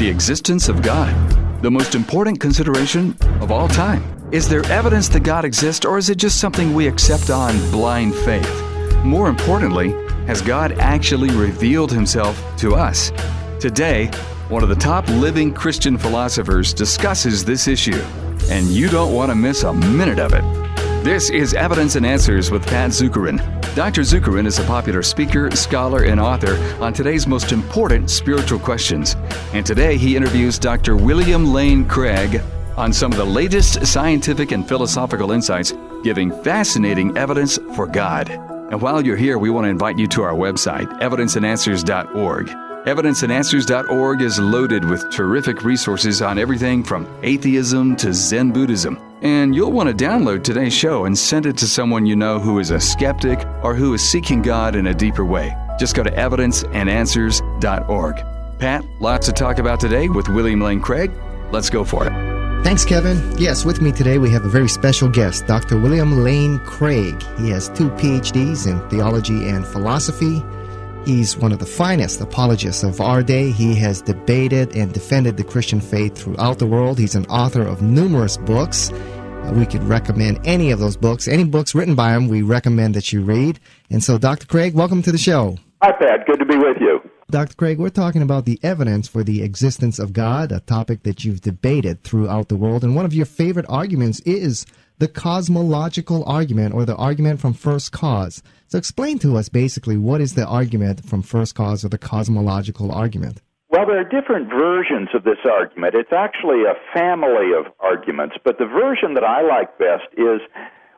the existence of God, the most important consideration of all time. Is there evidence that God exists, or is it just something we accept on blind faith? More importantly, has God actually revealed himself to us? Today, one of the top living Christian philosophers discusses this issue, and you don't want to miss a minute of it. This is Evidence and Answers with Pat Zukeran. Dr. Zukeran is a popular speaker, scholar, and author on today's most important spiritual questions. And today he interviews Dr. William Lane Craig on some of the latest scientific and philosophical insights, giving fascinating evidence for God. And while you're here, we want to invite you to our website, evidenceandanswers.org. Evidenceandanswers.org is loaded with terrific resources on everything from atheism to Zen Buddhism. And you'll want to download today's show and send it to someone you know who is a skeptic or who is seeking God in a deeper way. Just go to evidenceandanswers.org. Pat, lots to talk about today with William Lane Craig. Let's go for it. Thanks, Kevin. Yes, with me today we have a very special guest, Dr. William Lane Craig. He has two PhDs in theology and philosophy. He's one of the finest apologists of our day. He has debated and defended the Christian faith throughout the world. He's an author of numerous books. Uh, we could recommend any of those books. Any books written by him, we recommend that you read. And so, Dr. Craig, welcome to the show. Hi, Pat. Good to be with you. Dr. Craig, we're talking about the evidence for the existence of God, a topic that you've debated throughout the world. And one of your favorite arguments is the cosmological argument or the argument from first cause. So explain to us basically what is the argument from first cause or the cosmological argument. Well, there are different versions of this argument. It's actually a family of arguments, but the version that I like best is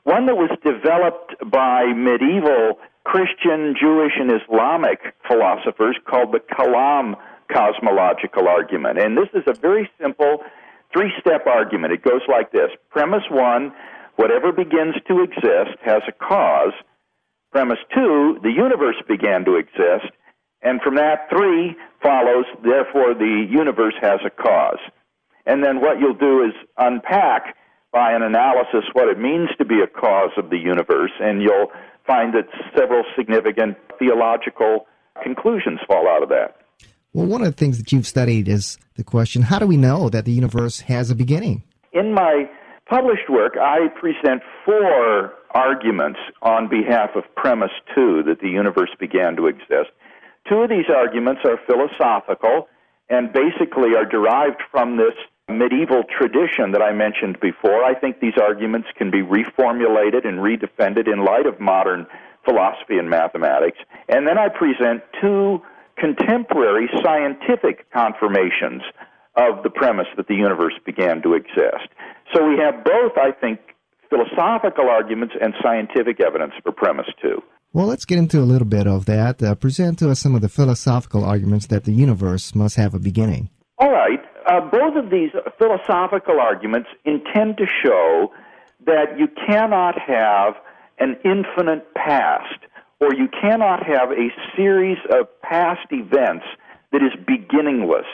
one that was developed by medieval Christian, Jewish, and Islamic philosophers called the Kalam cosmological argument. And this is a very simple three step argument. It goes like this Premise one whatever begins to exist has a cause. Premise two, the universe began to exist. And from that, three follows, therefore, the universe has a cause. And then what you'll do is unpack by an analysis what it means to be a cause of the universe, and you'll find that several significant theological conclusions fall out of that. Well, one of the things that you've studied is the question how do we know that the universe has a beginning? In my published work, I present four arguments on behalf of premise two that the universe began to exist. Two of these arguments are philosophical and basically are derived from this medieval tradition that I mentioned before. I think these arguments can be reformulated and redefended in light of modern philosophy and mathematics. And then I present two contemporary scientific confirmations of the premise that the universe began to exist. So we have both, I think, philosophical arguments and scientific evidence for premise two. Well, let's get into a little bit of that. Uh, present to us some of the philosophical arguments that the universe must have a beginning. All right. Uh, both of these philosophical arguments intend to show that you cannot have an infinite past, or you cannot have a series of past events that is beginningless.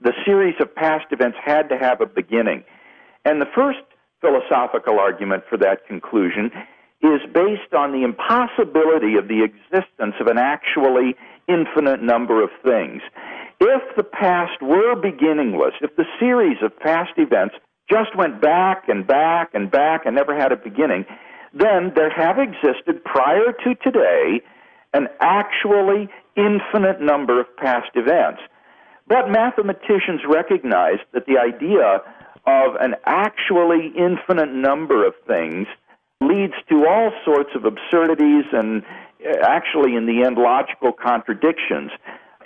The series of past events had to have a beginning. And the first philosophical argument for that conclusion is based on the impossibility of the existence of an actually infinite number of things. If the past were beginningless, if the series of past events just went back and back and back and never had a beginning, then there have existed prior to today an actually infinite number of past events. But mathematicians recognize that the idea of an actually infinite number of things leads to all sorts of absurdities and uh, actually, in the end, logical contradictions.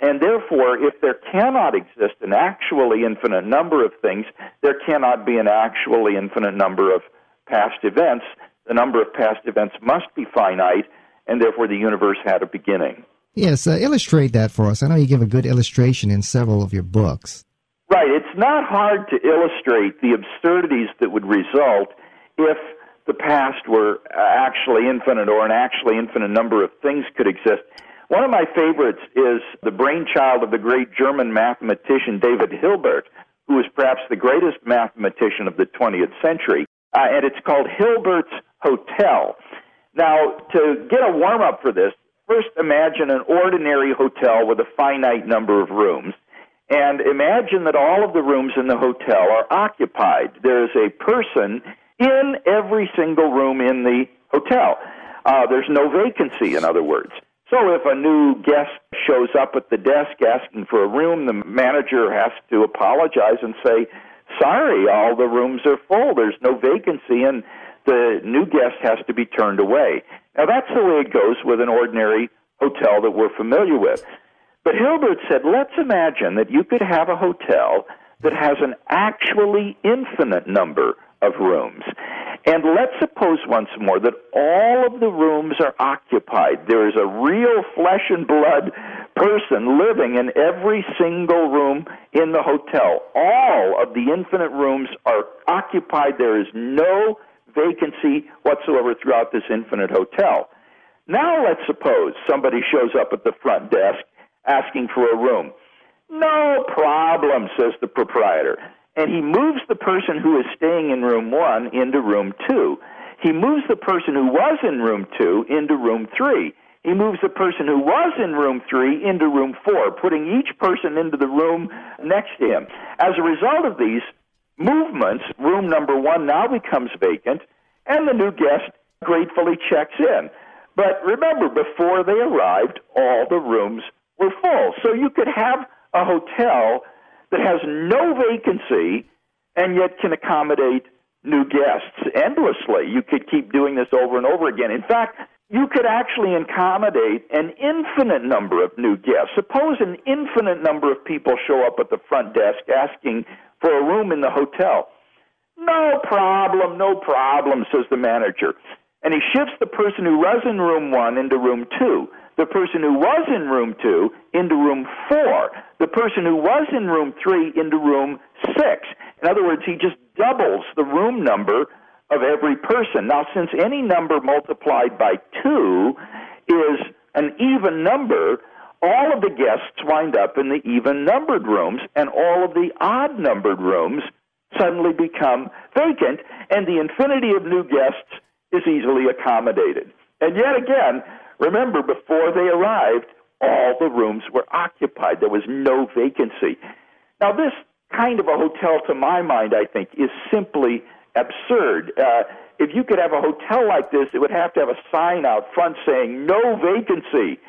And therefore, if there cannot exist an actually infinite number of things, there cannot be an actually infinite number of past events. The number of past events must be finite, and therefore the universe had a beginning. Yes, uh, illustrate that for us. I know you give a good illustration in several of your books. Right. It's not hard to illustrate the absurdities that would result if the past were actually infinite or an actually infinite number of things could exist. One of my favorites is the brainchild of the great German mathematician David Hilbert, who is perhaps the greatest mathematician of the 20th century, uh, and it's called Hilbert's Hotel. Now, to get a warm up for this, first imagine an ordinary hotel with a finite number of rooms. And imagine that all of the rooms in the hotel are occupied. There's a person in every single room in the hotel. Uh, there's no vacancy, in other words. So if a new guest shows up at the desk asking for a room, the manager has to apologize and say, sorry, all the rooms are full. There's no vacancy, and the new guest has to be turned away. Now, that's the way it goes with an ordinary hotel that we're familiar with. But Hilbert said, let's imagine that you could have a hotel that has an actually infinite number of rooms. And let's suppose once more that all of the rooms are occupied. There is a real flesh and blood person living in every single room in the hotel. All of the infinite rooms are occupied. There is no vacancy whatsoever throughout this infinite hotel. Now let's suppose somebody shows up at the front desk asking for a room. No problem, says the proprietor and he moves the person who is staying in room one into room two. He moves the person who was in room two into room three. He moves the person who was in room three into room four, putting each person into the room next to him. As a result of these movements, room number one now becomes vacant, and the new guest gratefully checks in. But remember, before they arrived, all the rooms were full. So you could have a hotel that has no vacancy and yet can accommodate new guests endlessly. You could keep doing this over and over again. In fact, you could actually accommodate an infinite number of new guests. Suppose an infinite number of people show up at the front desk asking for a room in the hotel. No problem, no problem, says the manager. And he shifts the person who was in room one into room two the person who was in room two into room four, the person who was in room three into room six. In other words, he just doubles the room number of every person. Now, since any number multiplied by two is an even number, all of the guests wind up in the even numbered rooms, and all of the odd numbered rooms suddenly become vacant, and the infinity of new guests is easily accommodated. And yet again, Remember, before they arrived, all the rooms were occupied. There was no vacancy. Now, this kind of a hotel, to my mind, I think, is simply absurd. Uh, if you could have a hotel like this, it would have to have a sign out front saying, no vacancy,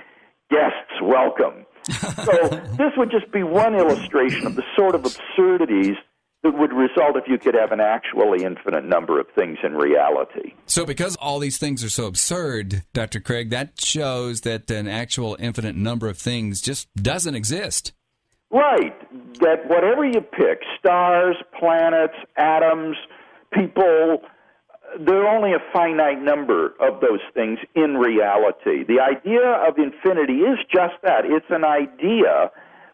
guests welcome. so this would just be one illustration of the sort of absurdities that would result if you could have an actually infinite number of things in reality. So, because all these things are so absurd, Dr. Craig, that shows that an actual infinite number of things just doesn't exist. Right. That whatever you pick stars, planets, atoms, people there are only a finite number of those things in reality. The idea of infinity is just that it's an idea,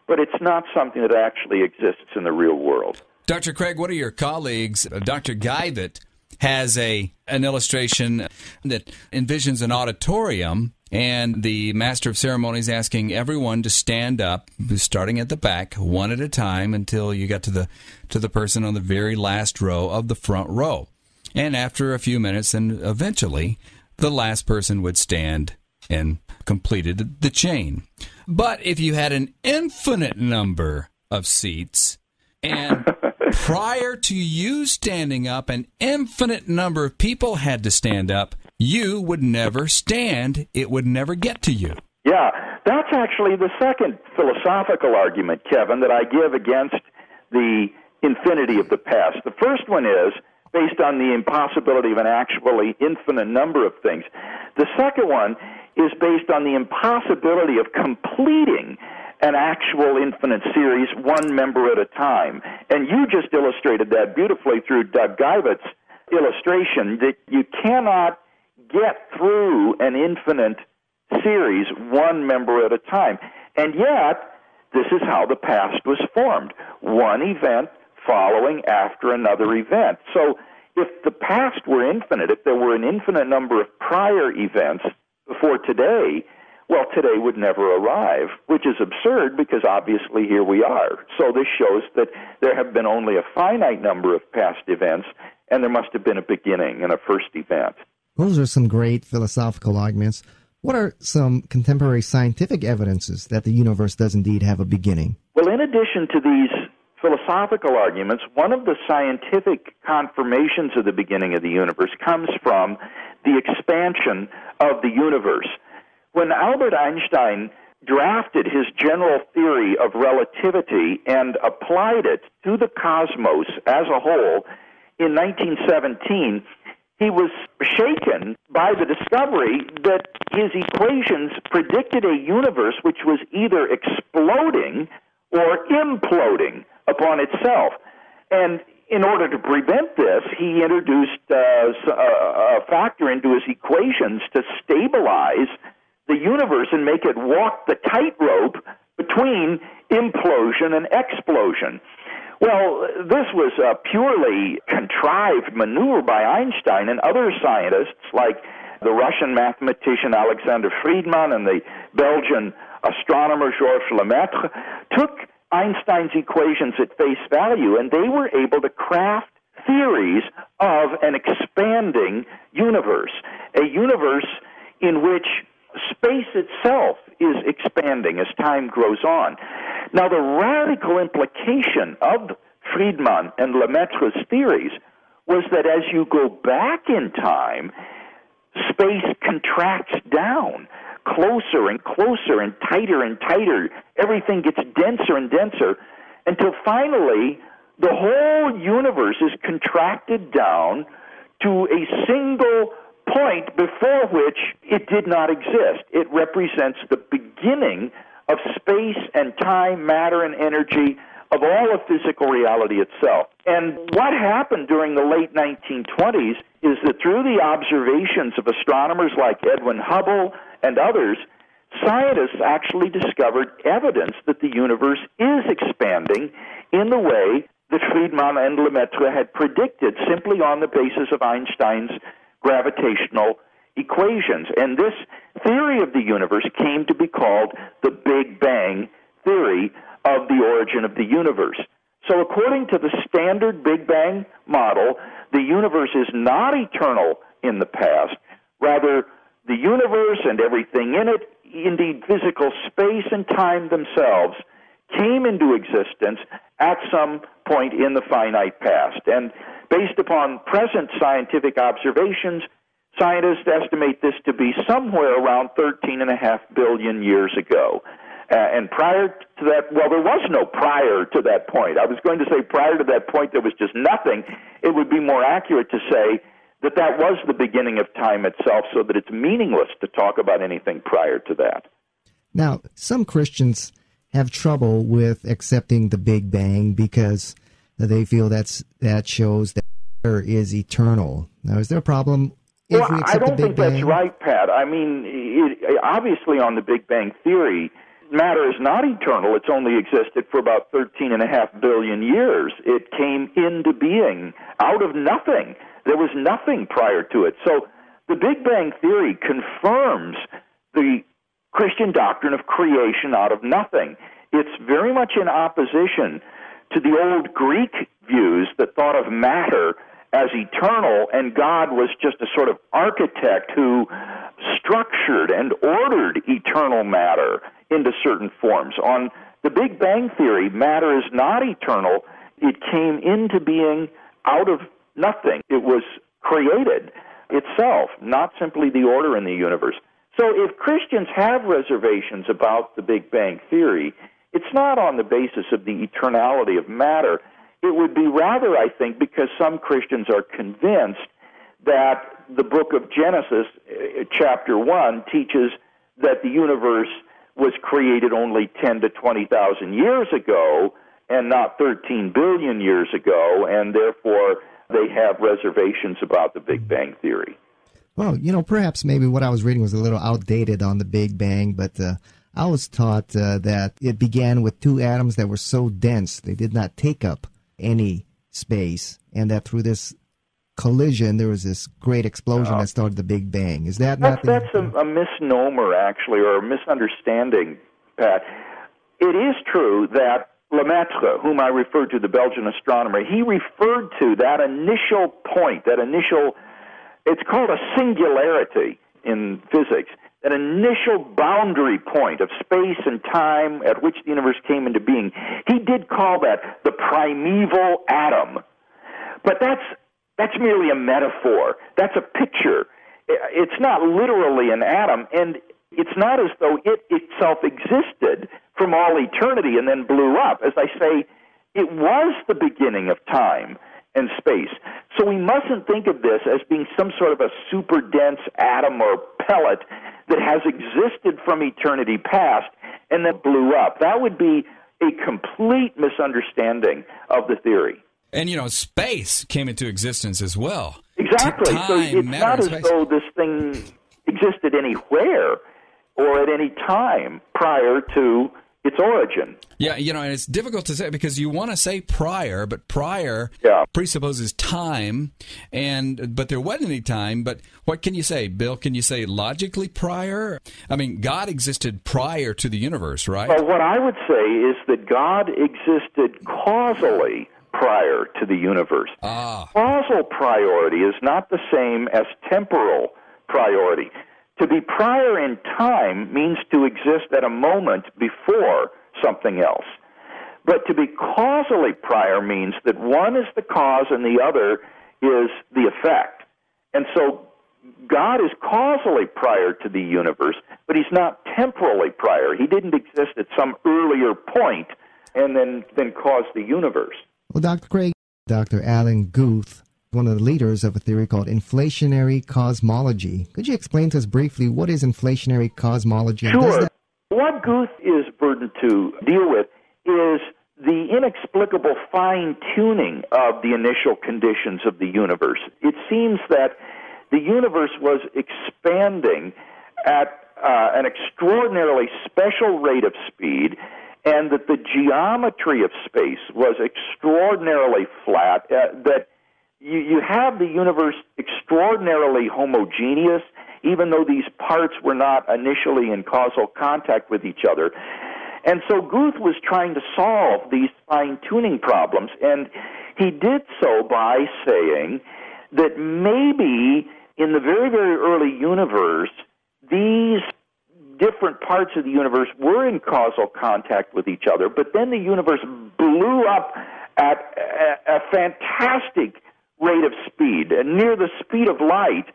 but it's not something that actually exists in the real world. Dr. Craig, what are your colleagues? Uh, Dr. Geivett has a an illustration that envisions an auditorium and the master of ceremonies asking everyone to stand up starting at the back one at a time until you get to the to the person on the very last row of the front row and after a few minutes and eventually the last person would stand and completed the chain but if you had an infinite number of seats and prior to you standing up, an infinite number of people had to stand up. You would never stand, it would never get to you. Yeah, that's actually the second philosophical argument, Kevin, that I give against the infinity of the past. The first one is based on the impossibility of an actually infinite number of things. The second one is based on the impossibility of completing an actual infinite series, one member at a time. And you just illustrated that beautifully through Doug Geivett's illustration that you cannot get through an infinite series, one member at a time. And yet, this is how the past was formed one event following after another event. So, if the past were infinite, if there were an infinite number of prior events before today, well, today would never arrive, which is absurd because obviously here we are. So this shows that there have been only a finite number of past events, and there must have been a beginning and a first event. Those are some great philosophical arguments. What are some contemporary scientific evidences that the universe does indeed have a beginning? Well, in addition to these philosophical arguments, one of the scientific confirmations of the beginning of the universe comes from the expansion of the universe. When Albert Einstein drafted his general theory of relativity and applied it to the cosmos as a whole in 1917, he was shaken by the discovery that his equations predicted a universe which was either exploding or imploding upon itself. And in order to prevent this, he introduced uh, a factor into his equations to stabilize the universe and make it walk the tightrope between implosion and explosion. Well, this was a purely contrived maneuver by Einstein and other scientists like the Russian mathematician Alexander Friedmann and the Belgian astronomer Georges Lemaitre took Einstein's equations at face value and they were able to craft theories of an expanding universe, a universe in which space itself is expanding as time grows on. Now, the radical implication of Friedmann and Lemaitre's theories was that as you go back in time, space contracts down closer and closer and tighter and tighter. Everything gets denser and denser until finally the whole universe is contracted down to a single point before which it did not exist. It represents the beginning of space and time, matter and energy, of all of physical reality itself. And what happened during the late 1920s is that through the observations of astronomers like Edwin Hubble and others, scientists actually discovered evidence that the universe is expanding in the way that Friedmann and Lemaitre had predicted simply on the basis of Einstein's gravitational equations. And this theory of the universe came to be called the Big Bang theory of the origin of the universe. So, according to the standard Big Bang model, the universe is not eternal in the past. Rather, the universe and everything in it, indeed physical space and time themselves, came into existence at some point in the finite past. And based upon present scientific observations, scientists estimate this to be somewhere around 13.5 billion years ago. Uh, and prior to that, well, there was no prior to that point. I was going to say prior to that point there was just nothing. It would be more accurate to say that that was the beginning of time itself, so that it's meaningless to talk about anything prior to that. Now, some Christians have trouble with accepting the Big Bang because they feel that's that shows that there is eternal. Now, is there a problem well, we I don't think Bang? that's right, Pat. I mean, it, obviously, on the Big Bang theory, matter is not eternal. It's only existed for about 13 and a half billion years. It came into being out of nothing. There was nothing prior to it. So the Big Bang Theory confirms the Christian doctrine of creation out of nothing. It's very much in opposition to the old Greek views that thought of matter as eternal and God was just a sort of architect who structured and ordered eternal matter into certain forms. On the Big Bang Theory, matter is not eternal. It came into being out of nothing. It was created itself, not simply the order in the universe. So if Christians have reservations about the Big Bang Theory, it's not on the basis of the eternality of matter. It would be rather, I think, because some Christians are convinced that the book of Genesis, uh, chapter 1, teaches that the universe was created only 10 to 20,000 years ago and not 13 billion years ago, and therefore they have reservations about the Big Bang Theory. Well, you know, perhaps maybe what I was reading was a little outdated on the Big Bang, but uh, I was taught uh, that it began with two atoms that were so dense they did not take up any space, and that through this collision there was this great explosion that started the Big Bang. Is that that's, that's a, a misnomer, actually, or a misunderstanding, Pat. It is true that Lemaitre, whom I referred to, the Belgian astronomer, he referred to that initial point, that initial, it's called a singularity in physics. that initial boundary point of space and time at which the universe came into being, he did call that the primeval atom. But that's that's merely a metaphor. That's a picture. It's not literally an atom, and it's not as though it itself existed from all eternity and then blew up. As I say, it was the beginning of time and space. So we mustn't think of this as being some sort of a super dense atom or pellet that has existed from eternity past and then blew up. That would be a complete misunderstanding of the theory. And you know, space came into existence as well. Exactly. Time, so it's not as though this thing existed anywhere or at any time prior to its origin. Yeah, you know, and it's difficult to say because you want to say prior, but prior Yeah. presupposes time, and but there wasn't any time. But what can you say, Bill? Can you say logically prior? I mean, God existed prior to the universe, right? Well, what I would say is that God existed causally prior to the universe. Ah, Causal priority is not the same as temporal priority. To be prior in time means to exist at a moment before something else. But to be causally prior means that one is the cause and the other is the effect. And so God is causally prior to the universe, but he's not temporally prior. He didn't exist at some earlier point and then, then cause the universe. Well, Dr. Craig, Dr. Alan Guth, one of the leaders of a theory called inflationary cosmology. Could you explain to us briefly what is inflationary cosmology? Sure. that- What Guth is burdened to deal with is the inexplicable fine tuning of the initial conditions of the universe. It seems that the universe was expanding at uh, an extraordinarily special rate of speed, and that the geometry of space was extraordinarily flat, uh, that you, you have the universe extraordinarily homogeneous, even though these parts were not initially in causal contact with each other. And so Guth was trying to solve these fine tuning problems, and he did so by saying that maybe in the very, very early universe, these different parts of the universe were in causal contact with each other, but then the universe blew up at a, a fantastic rate of speed, near the speed of light,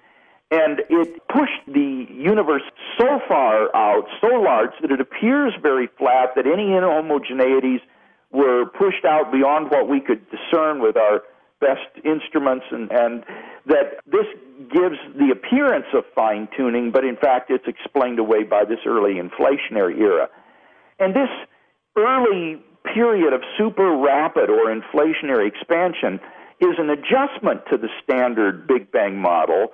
and it pushed the universe so far out, so large, that it appears very flat, that any inhomogeneities were pushed out beyond what we could discern with our best instruments, and, and that this gives the appearance of fine tuning, but in fact it's explained away by this early inflationary era. And this early period of super rapid or inflationary expansion is an adjustment to the standard Big Bang model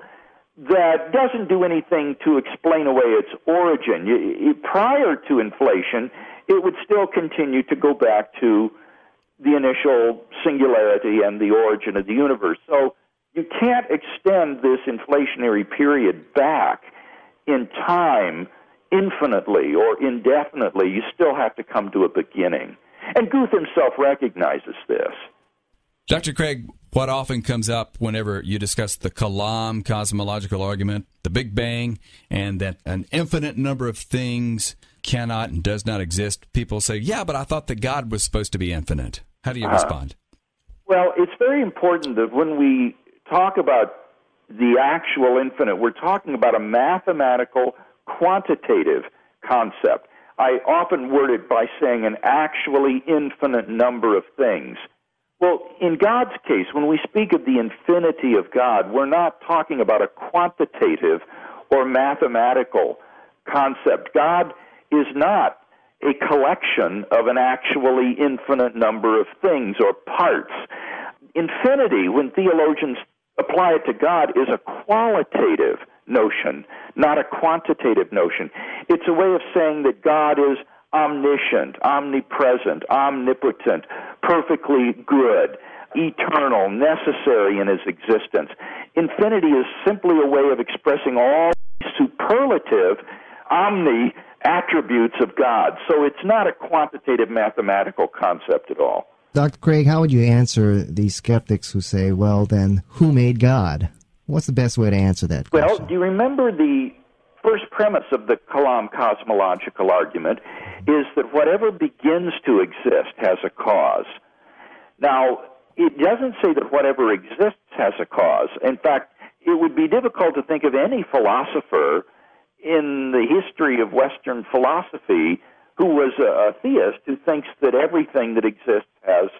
that doesn't do anything to explain away its origin. Prior to inflation, it would still continue to go back to the initial singularity and the origin of the universe. So you can't extend this inflationary period back in time infinitely or indefinitely. You still have to come to a beginning. And Guth himself recognizes this. Dr. Craig, what often comes up whenever you discuss the Kalam cosmological argument, the Big Bang, and that an infinite number of things cannot and does not exist, people say, yeah, but I thought that God was supposed to be infinite. How do you uh-huh. respond? Well, it's very important that when we talk about the actual infinite, we're talking about a mathematical, quantitative concept. I often word it by saying an actually infinite number of things. Well, in God's case, when we speak of the infinity of God, we're not talking about a quantitative or mathematical concept. God is not a collection of an actually infinite number of things or parts. Infinity, when theologians apply it to God, is a qualitative notion, not a quantitative notion. It's a way of saying that God is omniscient, omnipresent, omnipotent, perfectly good, eternal, necessary in his existence. Infinity is simply a way of expressing all superlative, omni attributes of God. So it's not a quantitative mathematical concept at all. Dr. Craig, how would you answer these skeptics who say, well, then, who made God? What's the best way to answer that Well, do you remember the first premise of the Kalam cosmological argument is that whatever begins to exist has a cause. Now, it doesn't say that whatever exists has a cause. In fact, it would be difficult to think of any philosopher in the history of Western philosophy who was a, theist who thinks that everything that exists has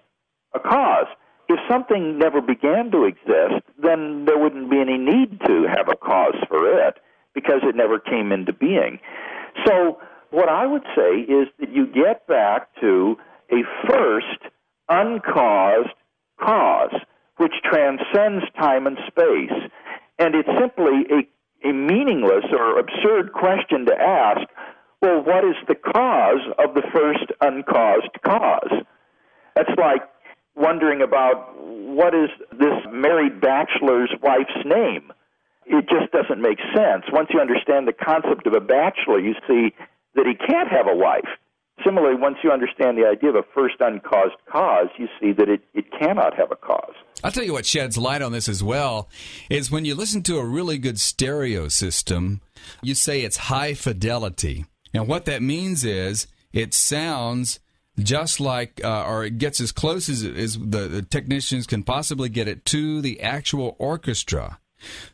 a cause. If something never began to exist, then there wouldn't be any need to have a cause for it because it never came into being. So, what I would say is that you get back to a first uncaused cause, which transcends time and space. And it's simply a, a meaningless or absurd question to ask well, what is the cause of the first uncaused cause? That's like wondering about what is this married bachelor's wife's name? It just doesn't make sense. Once you understand the concept of a bachelor, you see that he can't have a wife. Similarly, once you understand the idea of a first uncaused cause, you see that it, it cannot have a cause. I'll tell you what sheds light on this as well is when you listen to a really good stereo system, you say it's high fidelity. And what that means is it sounds just like, uh, or it gets as close as, as the, the technicians can possibly get it to the actual orchestra.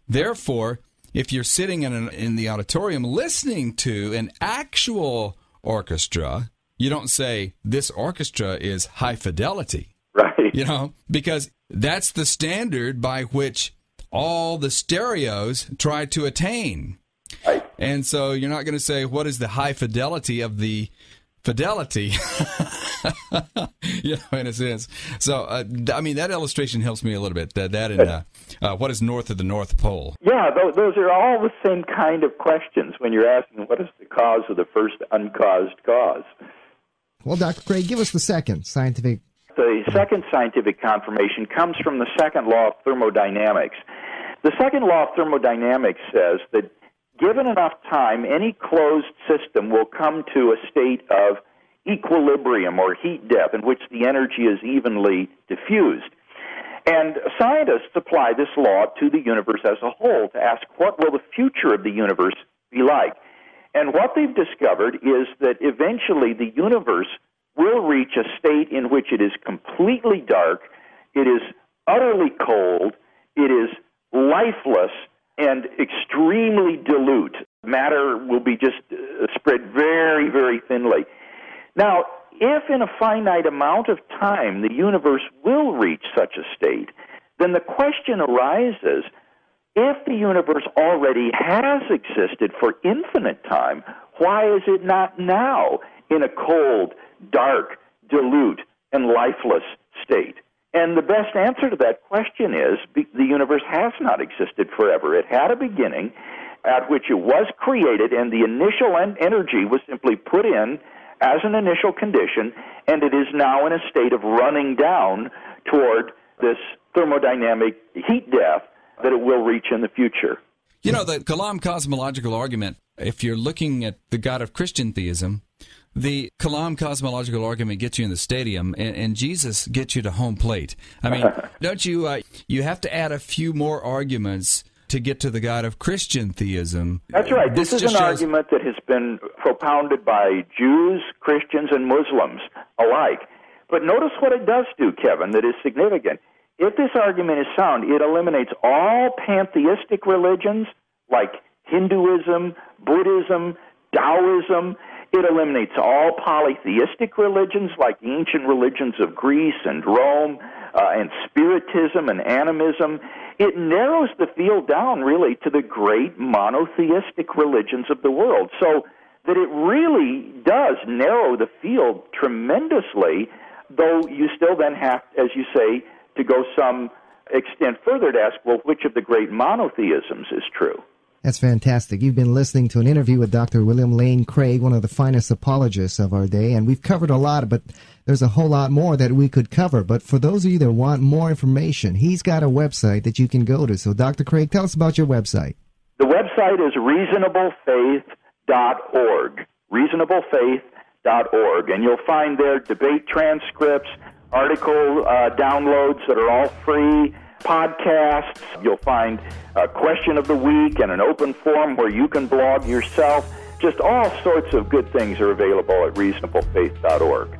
Therefore, if you're sitting in, an, in the auditorium listening to an actual orchestra, you don't say this orchestra is high fidelity. Right. You know, because that's the standard by which all the stereos try to attain. Right. And so you're not going to say what is the high fidelity of the fidelity, you know, in a sense. So, uh, I mean, that illustration helps me a little bit. That, that and uh, uh, what is north of the North Pole? Yeah, those, those are all the same kind of questions when you're asking what is the cause of the first uncaused cause. Well, Dr. Craig, give us the second scientific. The second scientific confirmation comes from the second law of thermodynamics. The second law of thermodynamics says that given enough time, any closed system will come to a state of equilibrium or heat death in which the energy is evenly diffused. And scientists apply this law to the universe as a whole to ask what will the future of the universe be like. And what they've discovered is that eventually the universe will reach a state in which it is completely dark, it is utterly cold, it is lifeless, and extremely dilute. Matter will be just uh, spread very, very thinly. Now, if in a finite amount of time the universe will reach such a state, then the question arises if the universe already has existed for infinite time, why is it not now in a cold, dark, dilute, and lifeless state? And the best answer to that question is the universe has not existed forever. It had a beginning at which it was created, and the initial energy was simply put in as an initial condition, and it is now in a state of running down toward this thermodynamic heat death that it will reach in the future. You know, the Kalam cosmological argument, if you're looking at the God of Christian theism, the Kalam cosmological argument gets you in the stadium, and, and Jesus gets you to home plate. I mean, don't you? Uh, you have to add a few more arguments to get to the God of Christian theism. That's right. This, this is an shows... argument that has been propounded by Jews, Christians, and Muslims alike. But notice what it does do, Kevin, that is significant. If this argument is sound, it eliminates all pantheistic religions like Hinduism, Buddhism, Taoism, it eliminates all polytheistic religions like the ancient religions of Greece and Rome uh, and Spiritism and animism. It narrows the field down really to the great monotheistic religions of the world. So that it really does narrow the field tremendously, though you still then have, as you say, to go some extent further to ask, well, which of the great monotheisms is true? That's fantastic. You've been listening to an interview with Dr. William Lane Craig, one of the finest apologists of our day, and we've covered a lot, but there's a whole lot more that we could cover. But for those of you that want more information, he's got a website that you can go to. So, Dr. Craig, tell us about your website. The website is reasonablefaith.org. Reasonablefaith.org. And you'll find there debate transcripts, article uh, downloads that are all free podcasts. You'll find a question of the week and an open forum where you can blog yourself. Just all sorts of good things are available at reasonablefaith.org.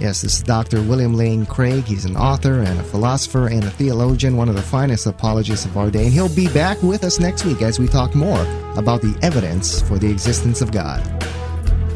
Yes, this is Dr. William Lane Craig. He's an author and a philosopher and a theologian, one of the finest apologists of our day. And he'll be back with us next week as we talk more about the evidence for the existence of God.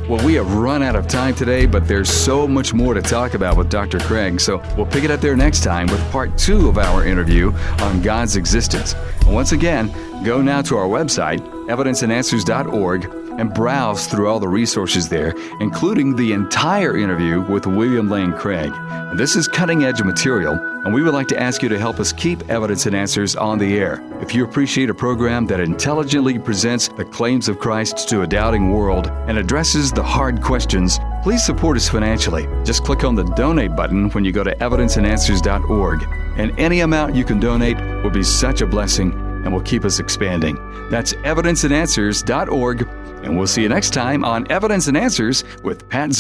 Well, we have run out of time today, but there's so much more to talk about with Dr. Craig, so we'll pick it up there next time with part two of our interview on God's existence. And once again, go now to our website, evidenceandanswers.org and browse through all the resources there, including the entire interview with William Lane Craig. This is cutting edge material, and we would like to ask you to help us keep Evidence and Answers on the air. If you appreciate a program that intelligently presents the claims of Christ to a doubting world and addresses the hard questions, please support us financially. Just click on the donate button when you go to evidenceandanswers.org, and any amount you can donate will be such a blessing and will keep us expanding. That's evidenceandanswers.org, and we'll see you next time on Evidence and Answers with Pat